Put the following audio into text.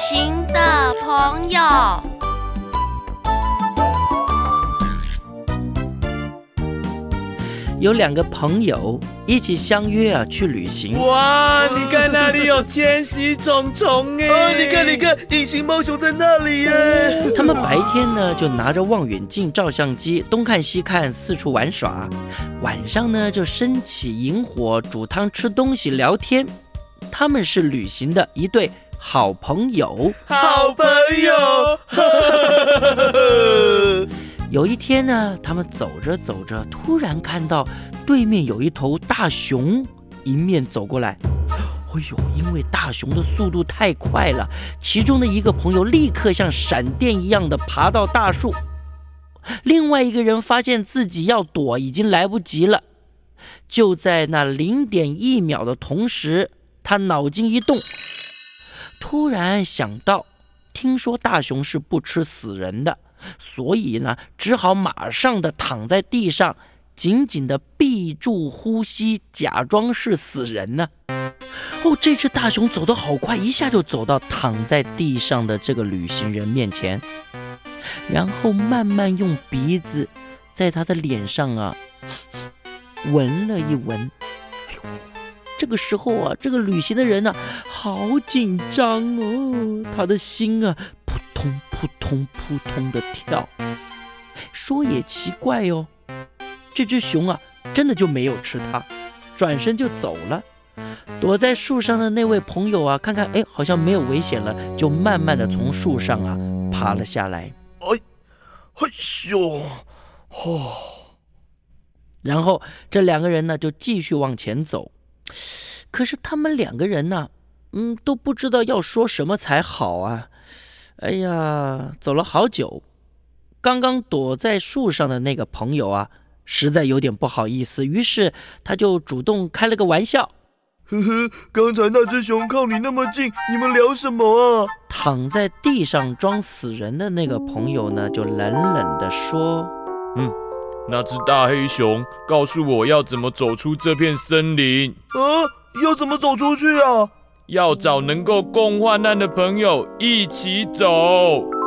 行的朋友。有两个朋友一起相约啊去旅行。哇，你看那里有千禧虫虫哎！哦，你看你看，隐形猫熊在那里耶！他们白天呢就拿着望远镜、照相机东看西看，四处玩耍；晚上呢就升起萤火，煮汤吃东西聊天。他们是旅行的一对好朋友。好朋友。有一天呢，他们走着走着，突然看到对面有一头大熊迎面走过来。哎呦，因为大熊的速度太快了，其中的一个朋友立刻像闪电一样的爬到大树，另外一个人发现自己要躲已经来不及了。就在那零点一秒的同时，他脑筋一动，突然想到，听说大熊是不吃死人的。所以呢，只好马上的躺在地上，紧紧的闭住呼吸，假装是死人呢。哦，这只大熊走得好快，一下就走到躺在地上的这个旅行人面前，然后慢慢用鼻子在他的脸上啊闻了一闻。这个时候啊，这个旅行的人呢，好紧张哦，他的心啊扑通。扑通扑通的跳，说也奇怪哦，这只熊啊，真的就没有吃它，转身就走了。躲在树上的那位朋友啊，看看，哎，好像没有危险了，就慢慢的从树上啊爬了下来。哎，哎呦，哦，然后这两个人呢，就继续往前走。可是他们两个人呢，嗯，都不知道要说什么才好啊。哎呀，走了好久，刚刚躲在树上的那个朋友啊，实在有点不好意思，于是他就主动开了个玩笑：“呵呵，刚才那只熊靠你那么近，你们聊什么啊？”躺在地上装死人的那个朋友呢，就冷冷地说：“嗯，那只大黑熊告诉我要怎么走出这片森林。啊，要怎么走出去啊？”要找能够共患难的朋友一起走。